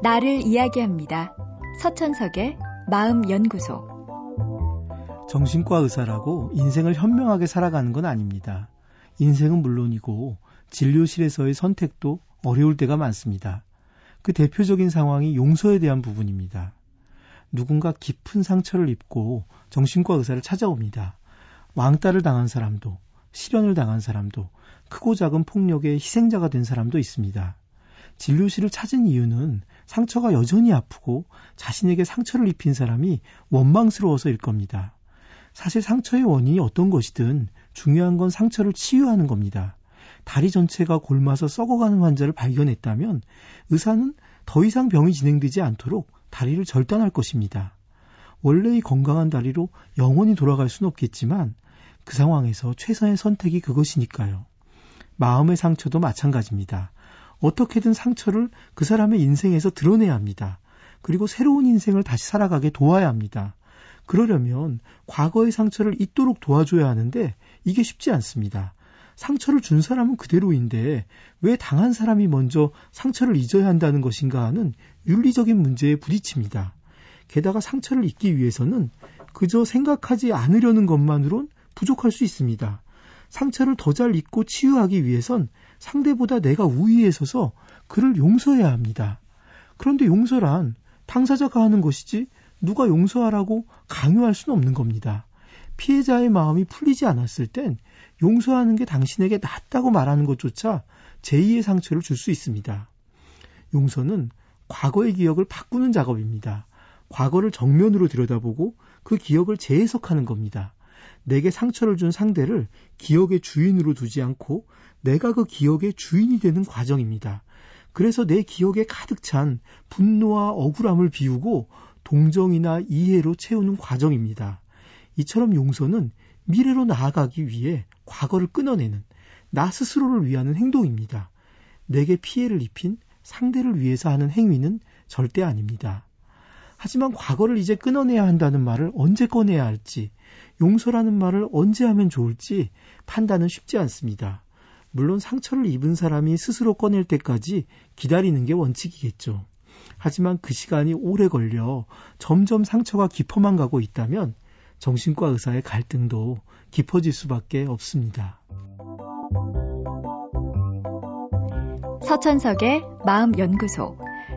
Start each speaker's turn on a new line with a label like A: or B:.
A: 나를 이야기합니다. 서천석의 마음연구소.
B: 정신과 의사라고 인생을 현명하게 살아가는 건 아닙니다. 인생은 물론이고 진료실에서의 선택도 어려울 때가 많습니다. 그 대표적인 상황이 용서에 대한 부분입니다. 누군가 깊은 상처를 입고 정신과 의사를 찾아옵니다. 왕따를 당한 사람도, 실현을 당한 사람도, 크고 작은 폭력의 희생자가 된 사람도 있습니다. 진료실을 찾은 이유는 상처가 여전히 아프고 자신에게 상처를 입힌 사람이 원망스러워서일 겁니다. 사실 상처의 원인이 어떤 것이든 중요한 건 상처를 치유하는 겁니다. 다리 전체가 골마서 썩어가는 환자를 발견했다면 의사는 더 이상 병이 진행되지 않도록 다리를 절단할 것입니다. 원래의 건강한 다리로 영원히 돌아갈 수는 없겠지만 그 상황에서 최선의 선택이 그것이니까요. 마음의 상처도 마찬가지입니다. 어떻게든 상처를 그 사람의 인생에서 드러내야 합니다. 그리고 새로운 인생을 다시 살아가게 도와야 합니다. 그러려면 과거의 상처를 잊도록 도와줘야 하는데 이게 쉽지 않습니다. 상처를 준 사람은 그대로인데 왜 당한 사람이 먼저 상처를 잊어야 한다는 것인가 하는 윤리적인 문제에 부딪힙니다. 게다가 상처를 잊기 위해서는 그저 생각하지 않으려는 것만으론 부족할 수 있습니다. 상처를 더 잘 잊고 치유하기 위해선 상대보다 내가 우위에 서서 그를 용서해야 합니다. 그런데 용서란 당사자가 하는 것이지 누가 용서하라고 강요할 수는 없는 겁니다. 피해자의 마음이 풀리지 않았을 땐 용서하는 게 당신에게 낫다고 말하는 것조차 제2의 상처를 줄 수 있습니다. 용서는 과거의 기억을 바꾸는 작업입니다. 과거를 정면으로 들여다보고 그 기억을 재해석하는 겁니다. 내게 상처를 준 상대를 기억의 주인으로 두지 않고 내가 그 기억의 주인이 되는 과정입니다. 그래서 내 기억에 가득 찬 분노와 억울함을 비우고 동정이나 이해로 채우는 과정입니다. 이처럼 용서는 미래로 나아가기 위해 과거를 끊어내는 나 스스로를 위하는 행동입니다. 내게 피해를 입힌 상대를 위해서 하는 행위는 절대 아닙니다. 하지만 과거를 이제 끊어내야 한다는 말을 언제 꺼내야 할지, 용서라는 말을 언제 하면 좋을지 판단은 쉽지 않습니다. 물론 상처를 입은 사람이 스스로 꺼낼 때까지 기다리는 게 원칙이겠죠. 하지만 그 시간이 오래 걸려 점점 상처가 깊어만 가고 있다면 정신과 의사의 갈등도 깊어질 수밖에 없습니다.
A: 서천석의 마음연구소.